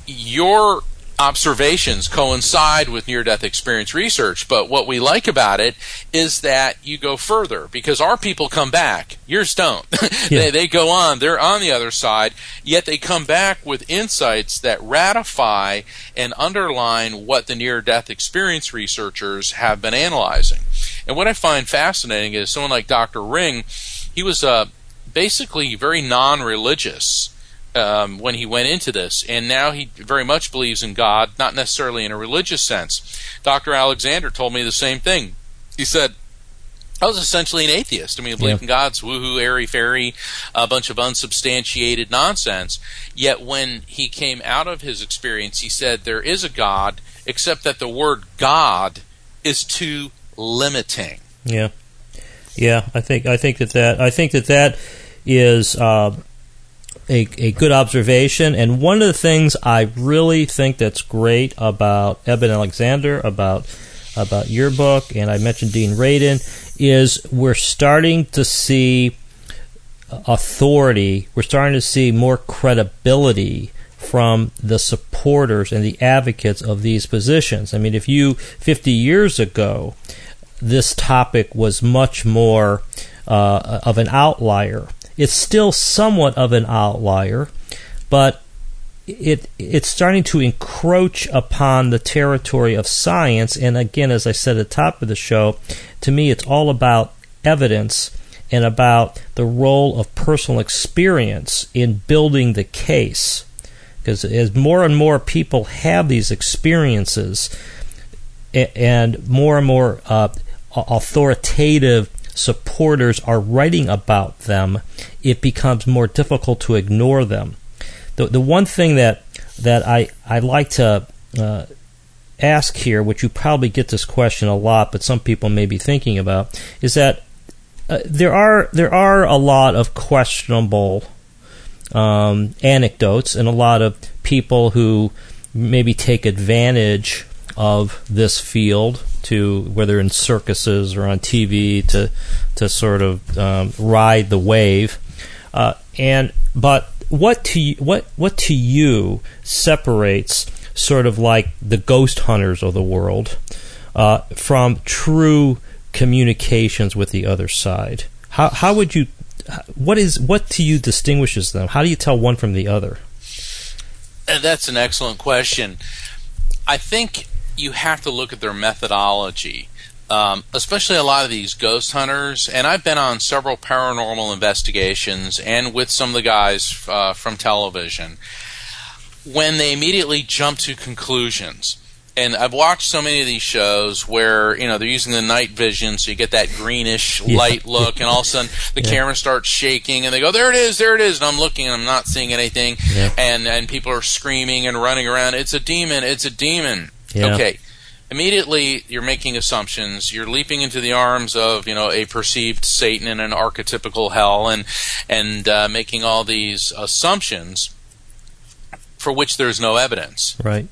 your observations coincide with near death experience research, but what we like about it is that you go further because our people come back. Yours don't. Yeah. they, they go on, they're on the other side, yet they come back with insights that ratify and underline what the near death experience researchers have been analyzing. And what I find fascinating is someone like Dr. Ring, he was uh, basically very non religious um, when he went into this, and now he very much believes in God, not necessarily in a religious sense. Dr. Alexander told me the same thing. He said, I was essentially an atheist. I mean, I believed yeah. in God's woohoo, airy fairy, a bunch of unsubstantiated nonsense. Yet when he came out of his experience, he said there is a God, except that the word God is too limiting. Yeah, yeah. I think I think that that I think that that is uh, a, a good observation. And one of the things I really think that's great about Eben Alexander, about about your book, and I mentioned Dean Radin, is we're starting to see authority. We're starting to see more credibility from the supporters and the advocates of these positions. I mean, if you 50 years ago, this topic was much more uh, of an outlier it's still somewhat of an outlier, but it it's starting to encroach upon the territory of science. And again, as I said at the top of the show, to me, it's all about evidence and about the role of personal experience in building the case. Because as more and more people have these experiences, and more and more uh, authoritative supporters are writing about them, it becomes more difficult to ignore them. The, the one thing that, that I, I like to uh, ask here, which you probably get this question a lot, but some people may be thinking about, is that uh, there are there are a lot of questionable um, anecdotes and a lot of people who maybe take advantage of this field to whether in circuses or on TV to to sort of um, ride the wave. Uh, and but what to what what to you separates sort of like the ghost hunters of the world uh, from true communications with the other side? How how would you what is what to you distinguishes them? How do you tell one from the other? That's an excellent question. I think you have to look at their methodology. Um, especially a lot of these ghost hunters, and I've been on several paranormal investigations and with some of the guys uh, from television, when they immediately jump to conclusions. And I've watched so many of these shows where you know they're using the night vision, so you get that greenish yeah. light look, and all of a sudden the yeah. camera starts shaking, and they go, "There it is, there it is," and I'm looking, and I'm not seeing anything, yeah. and and people are screaming and running around. It's a demon! It's a demon! Yeah. Okay. Immediately, you're making assumptions. You're leaping into the arms of, you know, a perceived Satan in an archetypical hell, and and uh, making all these assumptions for which there's no evidence. Right.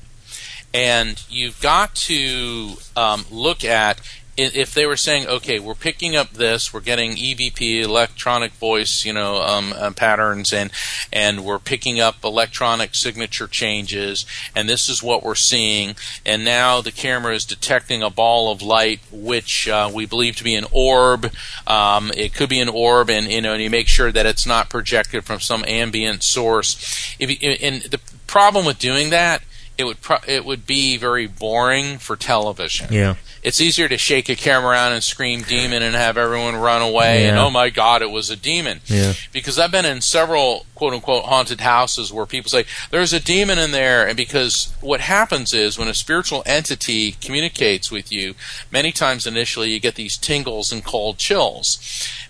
And you've got to um, look at if they were saying, okay, we're picking up this, we're getting EVP, electronic voice, you know, um, uh, patterns, and and we're picking up electronic signature changes, and this is what we're seeing, and now the camera is detecting a ball of light, which uh, we believe to be an orb. Um, it could be an orb, and you know, and you make sure that it's not projected from some ambient source. If, and the problem with doing that it would pro- it would be very boring for television. Yeah. It's easier to shake a camera around and scream demon and have everyone run away yeah. and oh my god it was a demon. Yeah. Because I've been in several quote unquote haunted houses where people say there's a demon in there and because what happens is when a spiritual entity communicates with you, many times initially you get these tingles and cold chills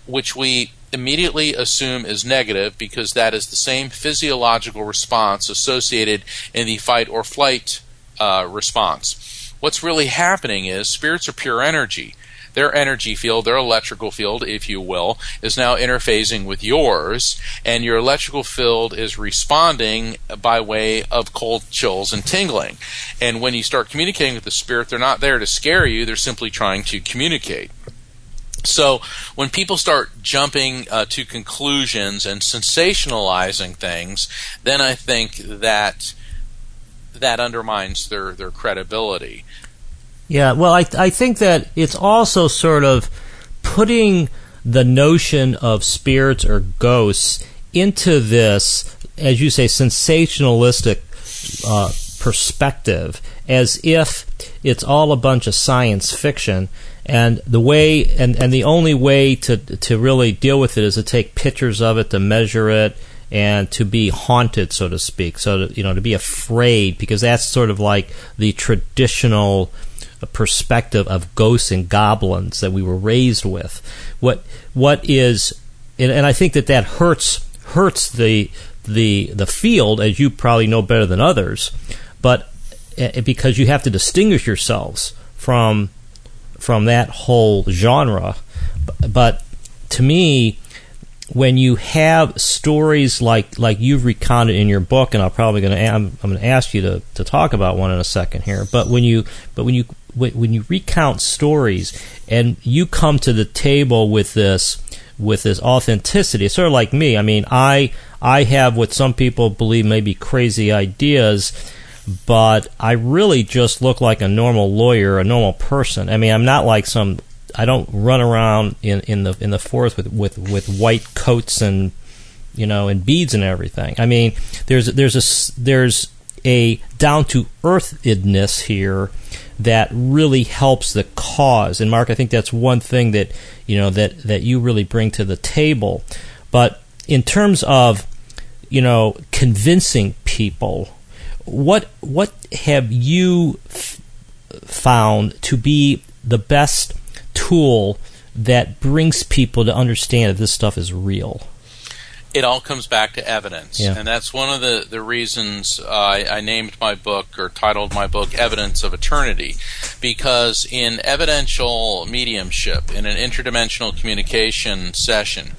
which we immediately assume is negative because that is the same physiological response associated in the fight or flight uh, response. What's really happening is spirits are pure energy. Their energy field, their electrical field, if you will, is now interfacing with yours, and your electrical field is responding by way of cold chills and tingling. And when you start communicating with the spirit, they're not there to scare you, they're simply trying to communicate. So when people start jumping uh, to conclusions and sensationalizing things, then I think that that undermines their, their credibility. Yeah, well, I I think that it's also sort of putting the notion of spirits or ghosts into this, as you say, sensationalistic uh, perspective, as if it's all a bunch of science fiction and the way and, and the only way to to really deal with it is to take pictures of it to measure it and to be haunted so to speak so to, you know to be afraid because that's sort of like the traditional perspective of ghosts and goblins that we were raised with what what is and, and I think that that hurts hurts the the the field as you probably know better than others but eh, because you have to distinguish yourselves from from that whole genre. But to me, when you have stories like like you've recounted in your book, and I'm probably going to I'm, I'm going to ask you to, to talk about one in a second here. But when you but when you when you recount stories and you come to the table with this with this authenticity, it's sort of like me. I mean, I I have what some people believe may be crazy ideas but I really just look like a normal lawyer, a normal person. I mean, I'm not like some. I don't run around in, in the in the forest with, with, with white coats and you know and beads and everything. I mean, there's there's a there's a down to earthedness here that really helps the cause. And Mark, I think that's one thing that you know that that you really bring to the table. But in terms of you know convincing people, what what have you f- found to be the best tool that brings people to understand that this stuff is real? it all comes back to evidence. Yeah. And that's one of the, the reasons uh, I, I named my book or titled my book Evidence of Eternity. Because in evidential mediumship, in an interdimensional communication session,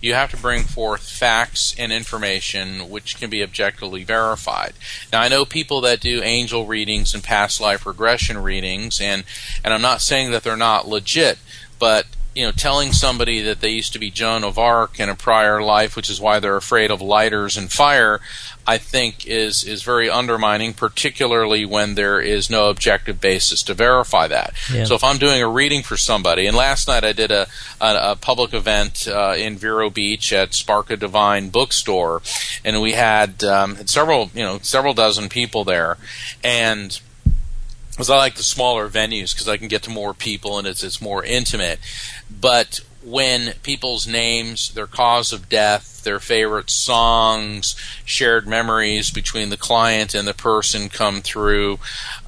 you have to bring forth facts and information which can be objectively verified. Now, I know people that do angel readings and past life regression readings, and, and I'm not saying that they're not legit, but you know, telling somebody that they used to be Joan of Arc in a prior life, which is why they're afraid of lighters and fire, I think is is very undermining, particularly when there is no objective basis to verify that. Yeah. So if I'm doing a reading for somebody, and last night I did a a, a public event uh, in Vero Beach at Spark a Divine Bookstore, and we had, um, had several you know several dozen people there, and because I like the smaller venues because I can get to more people and it's it's more intimate. But when people's names, their cause of death, their favorite songs, shared memories between the client and the person come through,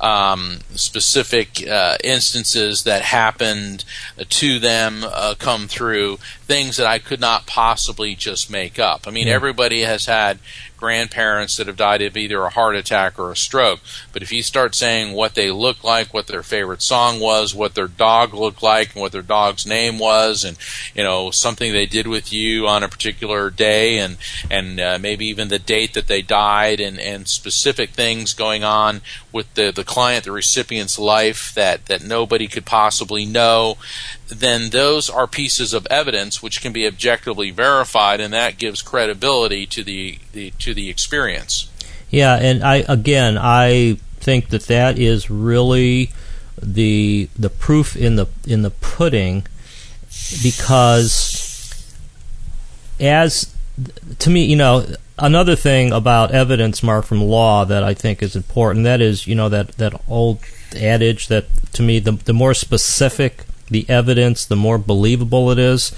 um, specific uh, instances that happened to them uh, come through, things that I could not possibly just make up. I mean, Yeah. everybody has had grandparents that have died of either a heart attack or a stroke. But if you start saying what they look like, what their favorite song was, what their dog looked like, and what their dog's name was, and you know something they did with you on a particular day, and and uh, maybe even the date that they died, and and specific things going on with the the client, the recipient's life that that nobody could possibly know, then those are pieces of evidence which can be objectively verified, and that gives credibility to the, the to the experience. Yeah, and I again, I think that that is really the the proof in the in the pudding, because as to me, you know, another thing about evidence, Mark, from law that I think is important. That is, you know, that that old adage that to me, the the more specific the evidence, the more believable it is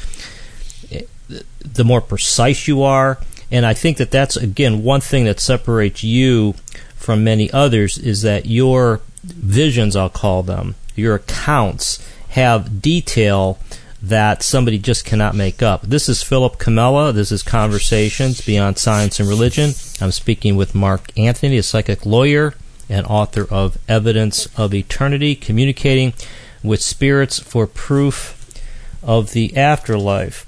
the more precise you are. And I think that that's, again, one thing that separates you from many others is that your visions, I'll call them, your accounts have detail that somebody just cannot make up. This is Philip Comella. This is Conversations Beyond Science and Religion. I'm speaking with Mark Anthony, a psychic lawyer and author of Evidence of Eternity, communicating with spirits for proof of the afterlife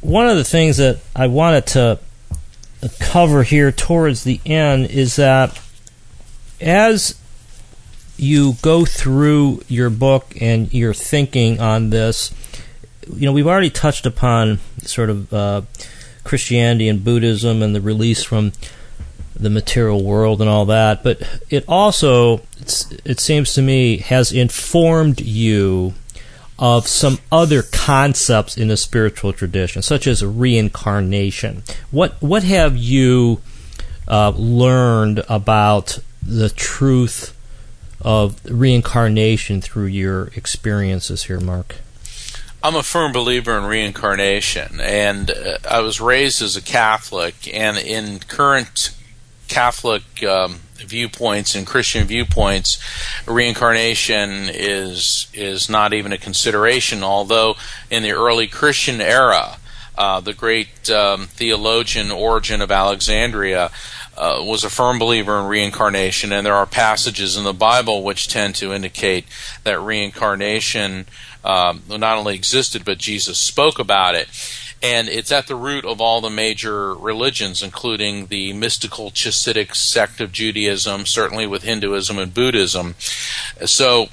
one of the things that I wanted to cover here towards the end is that as you go through your book and your thinking on this, you know, we've already touched upon sort of uh, Christianity and Buddhism and the release from the material world and all that, but it also, it seems to me, has informed you of some other concepts in the spiritual tradition, such as reincarnation. What what have you uh, learned about the truth of reincarnation through your experiences here, Mark? I'm a firm believer in reincarnation, and uh, I was raised as a Catholic, and in current Catholic um, viewpoints and Christian viewpoints, reincarnation is is not even a consideration. Although in the early Christian era, uh, the great um, theologian Origen of Alexandria uh, was a firm believer in reincarnation, and there are passages in the Bible which tend to indicate that reincarnation um, not only existed, but Jesus spoke about it and it's at the root of all the major religions, including the mystical Chasidic sect of Judaism, certainly with Hinduism and Buddhism. So,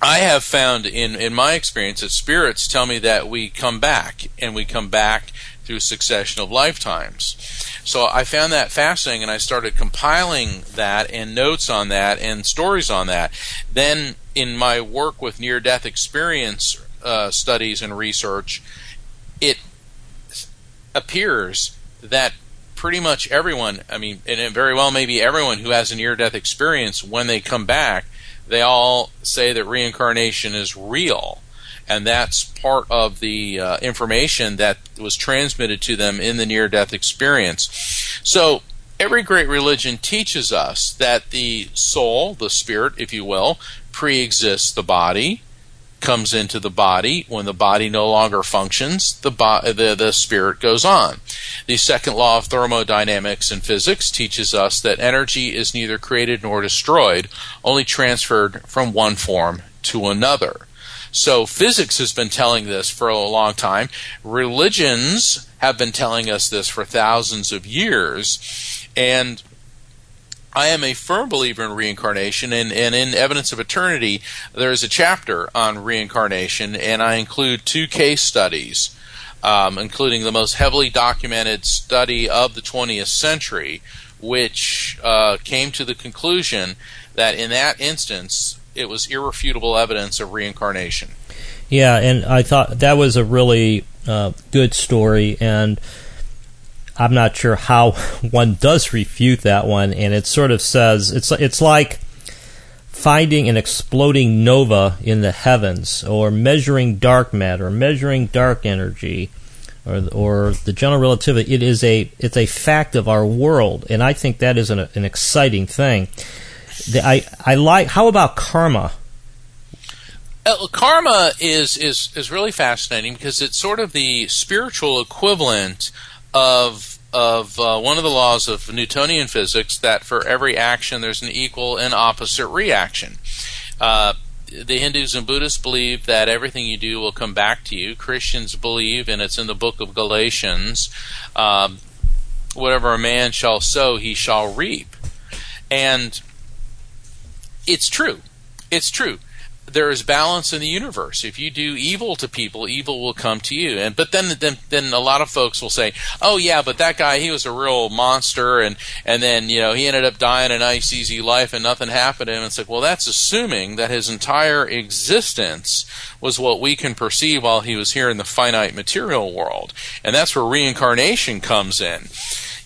I have found in, in my experience that spirits tell me that we come back, and we come back through succession of lifetimes. So I found that fascinating, and I started compiling that and notes on that and stories on that. Then, in my work with near death experience uh, studies and research, it appears that pretty much everyone, I mean, and very well maybe everyone who has a near death experience, when they come back, they all say that reincarnation is real. And that's part of the uh, information that was transmitted to them in the near death experience. So, every great religion teaches us that the soul, the spirit, if you will, pre exists the body, comes into the body. When the body no longer functions, the, bo- the, the spirit goes on. The second law of thermodynamics and physics teaches us that energy is neither created nor destroyed, only transferred from one form to another. So physics has been telling this for a long time. Religions have been telling us this for thousands of years. And I am a firm believer in reincarnation, and, and in Evidence of Eternity, there is a chapter on reincarnation, and I include two case studies, um, including the most heavily documented study of the 20th century, which uh, came to the conclusion that in that instance, it was irrefutable evidence of reincarnation. Yeah, and I thought that was a really uh, good story, and I'm not sure how one does refute that one, and it sort of says it's it's like finding an exploding nova in the heavens, or measuring dark matter, measuring dark energy, or or the general relativity. It is a it's a fact of our world, and I think that is an, an exciting thing. The, I I like. How about karma? Uh, karma is is is really fascinating because it's sort of the spiritual equivalent of of uh, one of the laws of Newtonian physics that for every action there's an equal and opposite reaction. Uh, the Hindus and Buddhists believe that everything you do will come back to you. Christians believe, and it's in the book of Galatians, um, whatever a man shall sow, he shall reap. And it's true. It's true there is balance in the universe. If you do evil to people, evil will come to you. And but then then then a lot of folks will say, "Oh yeah, but that guy he was a real monster, and and then you know he ended up dying a nice easy life and nothing happened to him." It's like, well, that's assuming that his entire existence was what we can perceive while he was here in the finite material world, and that's where reincarnation comes in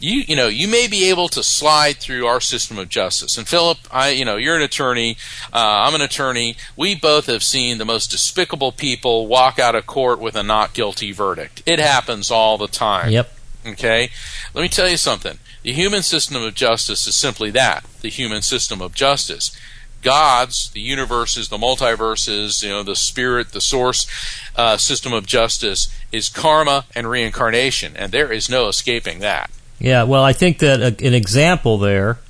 you you know you may be able to slide through our system of justice. And Philip, I you know you're an attorney, uh, I'm an attorney. We both have seen the most despicable people walk out of court with a not guilty verdict. It happens all the time. Yep. Okay, let me tell you something. The human system of justice is simply that: the human system of justice. God's, the universes, the multiverses, you know, the spirit, the source uh, system of justice is karma and reincarnation, and there is no escaping that. Yeah, well, I think that a, an example there,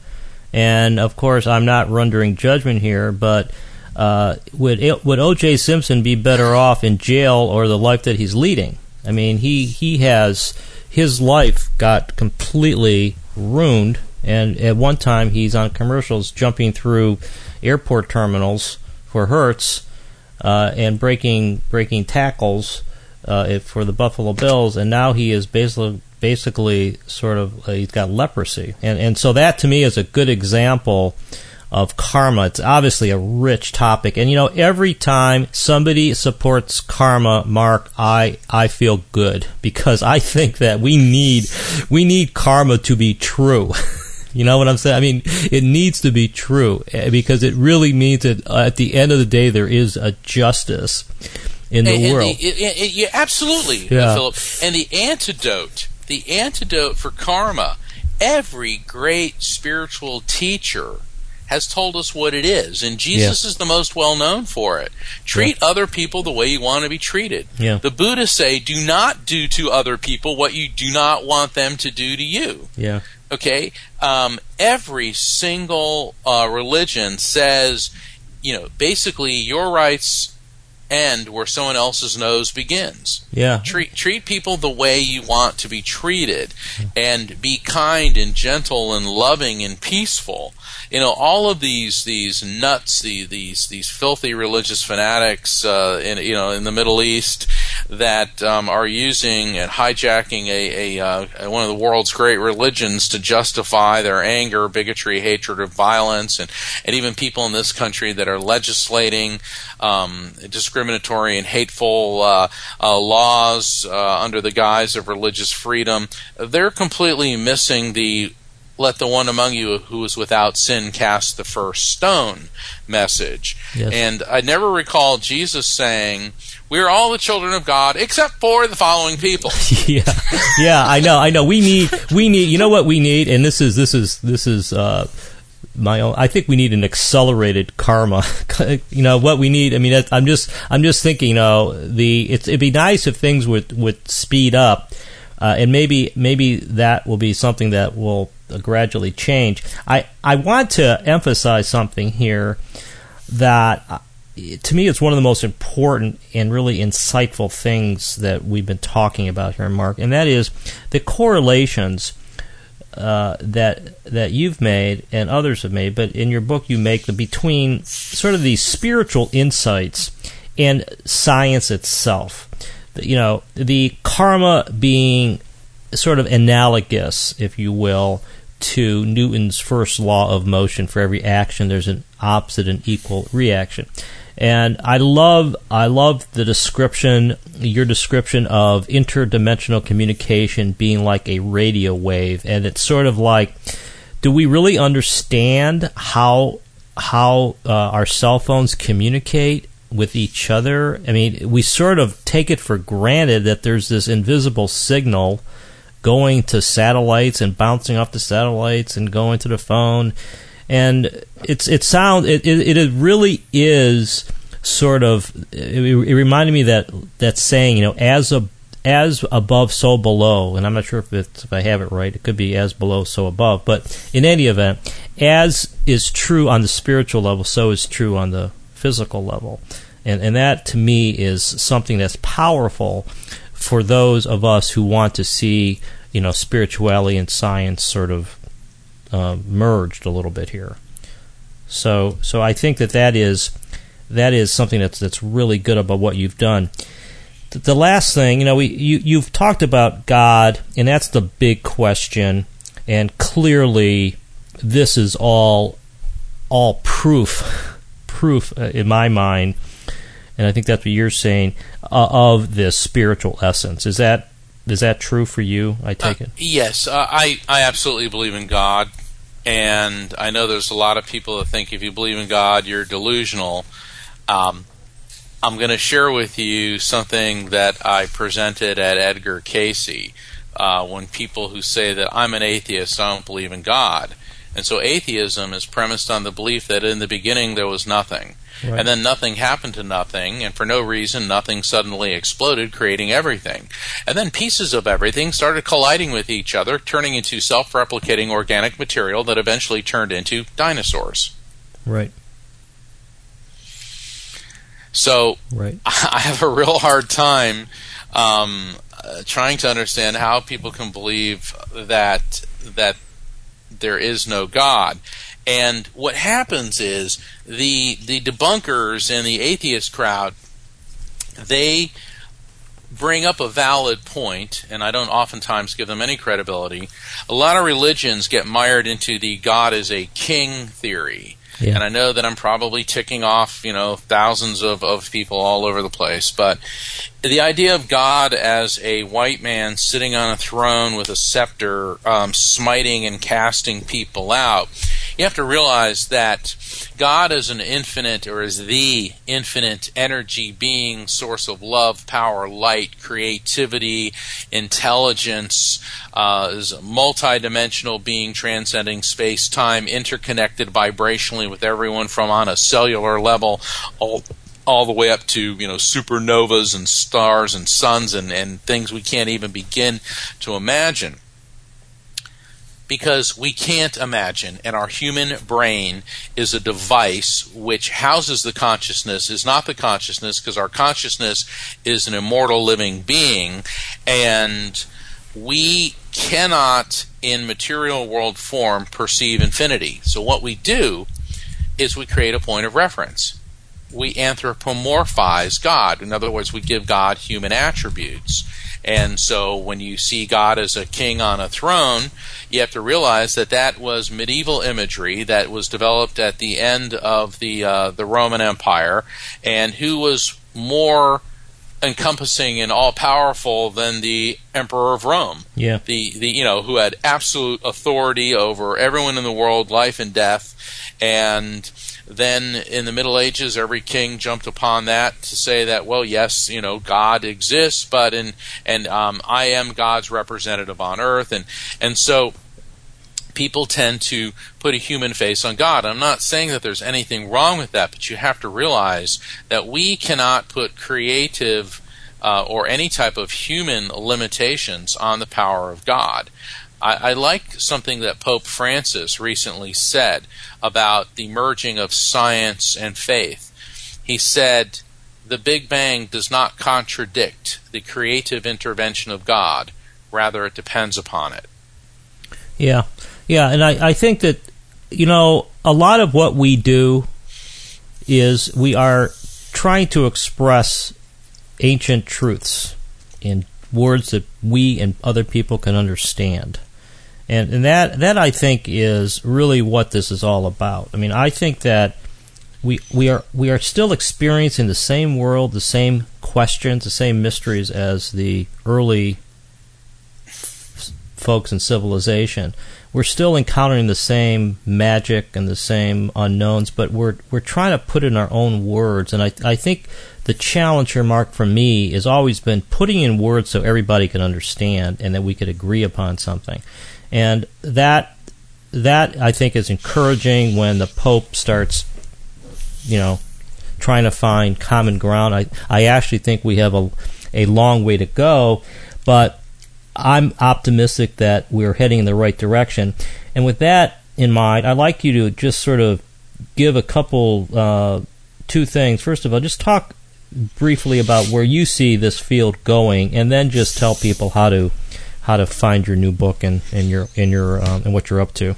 and of course, I'm not rendering judgment here, but uh, would would O.J. Simpson be better off in jail or the life that he's leading? I mean, he he has his life got completely ruined, and at one time he's on commercials jumping through airport terminals for Hertz uh, and breaking breaking tackles uh, for the Buffalo Bills, and now he is basically basically sort of uh, he's got leprosy, and and so that to me is a good example of karma. It's obviously a rich topic, and you know every time somebody supports karma, Mark, I I feel good because I think that we need we need karma to be true. You know what I'm saying? I mean, it needs to be true eh, because it really means that uh, at the end of the day there is a justice in the and, world. And the, it, it, yeah, absolutely, yeah. Philip. And the antidote the antidote for karma. Every great spiritual teacher has told us what it is, and Jesus yeah. is the most well known for it. Treat yeah. other people the way you want to be treated. Yeah. The Buddhists say, do not do to other people what you do not want them to do to you. Yeah. Okay? Um, every single uh, religion says, you know, basically your rights end where someone else's nose begins. Yeah. Treat treat people the way you want to be treated and be kind and gentle and loving and peaceful. You know, all of these these nuts, these these these filthy religious fanatics uh, in you know in the Middle East that um, are using and hijacking a, a uh, one of the world's great religions to justify their anger, bigotry, hatred, or violence, and and even people in this country that are legislating um, discriminatory and hateful uh, uh, laws uh, under the guise of religious freedom. They're completely missing the let the one among you who is without sin cast the first stone message. Yes. And I never recall Jesus saying, We're all the children of God except for the following people. yeah, yeah, I know, I know. We need, we need. You know what we need, and this is, this is, this is. Uh, my own. I think we need an accelerated karma. you know what we need. I mean, I'm just, I'm just thinking. You know, the it's, it'd be nice if things would would speed up, uh, and maybe maybe that will be something that will gradually change. I I want to emphasize something here that. Uh, to me, it's one of the most important and really insightful things that we've been talking about here, Mark, and that is the correlations uh, that that you've made and others have made, but in your book you make the between sort of these spiritual insights and science itself. You know, the karma being sort of analogous, if you will, to Newton's first law of motion. For every action, there's an opposite and equal reaction. And I love I love the description your description of interdimensional communication being like a radio wave and it's sort of like do we really understand how how uh, our cell phones communicate with each other? I mean, we sort of take it for granted that there's this invisible signal going to satellites and bouncing off the satellites and going to the phone. And it's it sounds it, it, it really is sort of it, it, reminded me that that saying you know as a as above so below. And i'm not sure if it's if i have it right. It could be as below so above. But in any event as is true on the spiritual level so is true on the physical level and and that to me is something that's powerful for those of us who want to see you know spirituality and science sort of uh, merged a little bit here. So so I think that that is that is something that's that's really good about what you've done. The, the last thing, you know, we you you've talked about God, and that's the big question, and clearly this is all all proof proof uh, in my mind, and I think that's what you're saying uh, of this spiritual essence. Is that is that true for you? I take uh, it. Yes, uh, I I absolutely believe in God. And I know there's a lot of people that think if you believe in God, you're delusional. Um, I'm going to share with you something that I presented at Edgar Cayce. uh, when people who say that I'm an atheist, I don't believe in God. And so atheism is premised on the belief that in the beginning there was nothing. Right. And then nothing happened to nothing, and for no reason, nothing suddenly exploded, creating everything. And then pieces of everything started colliding with each other, turning into self replicating organic material that eventually turned into dinosaurs. Right. So right. I have a real hard time um, uh, trying to understand how people can believe that that there is no God. And what happens is the the debunkers and the atheist crowd they bring up a valid point, and I don't oftentimes give them any credibility. A lot of religions get mired into the God is a king theory. Yeah. And I know that I'm probably ticking off, you know, thousands of, of people all over the place. But the idea of God as a white man sitting on a throne with a scepter, um, smiting and casting people out, you have to realize that God is an infinite or is the infinite energy being, source of love, power, light, creativity, intelligence, uh, is a multidimensional being transcending space time, interconnected vibrationally with everyone from on a cellular level all all the way up to you know supernovas and stars and suns and, and things we can't even begin to imagine because we can't imagine, and our human brain is a device which houses the consciousness, is not the consciousness, because our consciousness is an immortal living being, and we cannot, in material world form, perceive infinity. So, what we do is we create a point of reference. We anthropomorphize God. In other words, we give God human attributes. And so when you see God as a king on a throne, you have to realize that that was medieval imagery that was developed at the end of the uh, the Roman Empire, and who was more encompassing and all powerful than the emperor of Rome. Yeah. The the you know who had absolute authority over everyone in the world, life and death, and then in the Middle Ages, every king jumped upon that to say that, well, yes, you know, God exists, but in and um, I am God's representative on earth, and and so people tend to put a human face on God. I'm not saying that there's anything wrong with that, but you have to realize that we cannot put creative uh, or any type of human limitations on the power of God. I, I like something that Pope Francis recently said about the merging of science and faith. He said, The Big Bang does not contradict the creative intervention of God, rather, it depends upon it. Yeah. Yeah, and I, I think that, you know, a lot of what we do is we are trying to express ancient truths in words that we and other people can understand. And, and that that I think is really what this is all about. I mean, I think that we we are we are still experiencing the same world, the same questions, the same mysteries as the early folks in civilization we're still encountering the same magic and the same unknowns, but we're we're trying to put in our own words. And I I think the challenge here, Mark, for me, has always been putting in words so everybody can understand and that we could agree upon something. And that that I think is encouraging when the Pope starts, you know, trying to find common ground. I I actually think we have a a long way to go, but I'm optimistic that we're heading in the right direction. And with that in mind, I'd like you to just sort of give a couple, uh, two things. First of all, just talk briefly about where you see this field going, and then just tell people how to how to find your new book and, and your and your um, and what you're up to.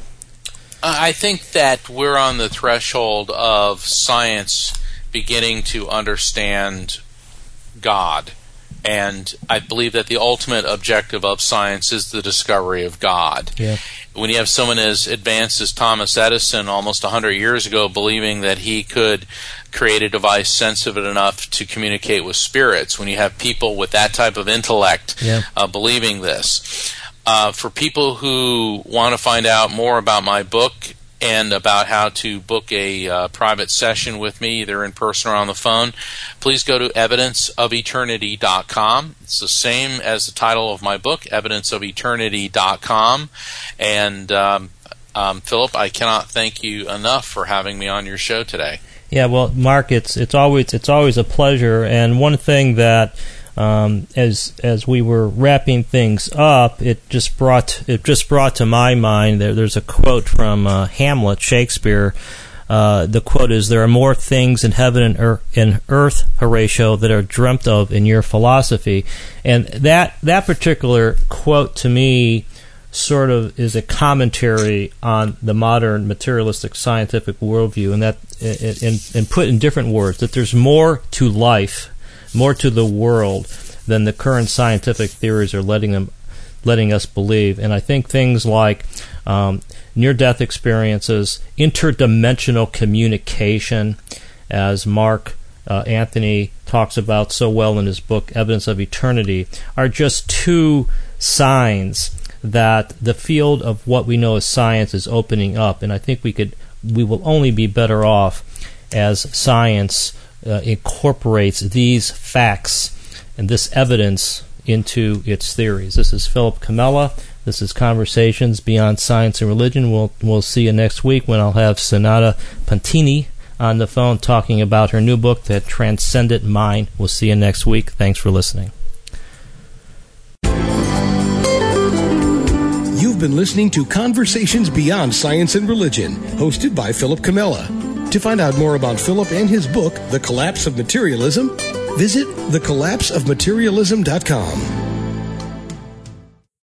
I think that we're on the threshold of science beginning to understand God and I believe that the ultimate objective of science is the discovery of God. Yeah. When you have someone as advanced as Thomas Edison almost 100 years ago believing that he could create a device sensitive enough to communicate with spirits, when you have people with that type of intellect yeah. uh, believing this, uh, for people who want to find out more about my book and about how to book a uh, private session with me, either in person or on the phone, please go to evidenceofeternity.com. It's the same as the title of my book, evidenceofeternity.com. And um, um, Philip, I cannot thank you enough for having me on your show today. Yeah, well, Mark, it's it's always it's always a pleasure. And one thing that um, as as we were wrapping things up, it just brought it just brought to my mind there. There's a quote from uh, Hamlet, Shakespeare. Uh, the quote is, "There are more things in heaven and earth, in earth, Horatio, that are dreamt of in your philosophy." And that that particular quote to me sort of is a commentary on the modern materialistic scientific worldview, and that, and, and put in different words, that there's more to life more to the world than the current scientific theories are letting them letting us believe. And I think things like um, near-death experiences, interdimensional communication, as Mark uh, Anthony talks about so well in his book Evidence of Eternity, are just two signs that the field of what we know as science is opening up. And I think we could we will only be better off as science uh, incorporates these facts and this evidence into its theories. This is Philip Comella. This is Conversations Beyond Science and Religion. We'll, we'll see you next week when I'll have Sonata Pantini on the phone talking about her new book, The Transcendent Mind. We'll see you next week. Thanks for listening. You've been listening to Conversations Beyond Science and Religion, hosted by Philip Comella. To find out more about Philip and his book, The Collapse of Materialism, visit thecollapseofmaterialism.com.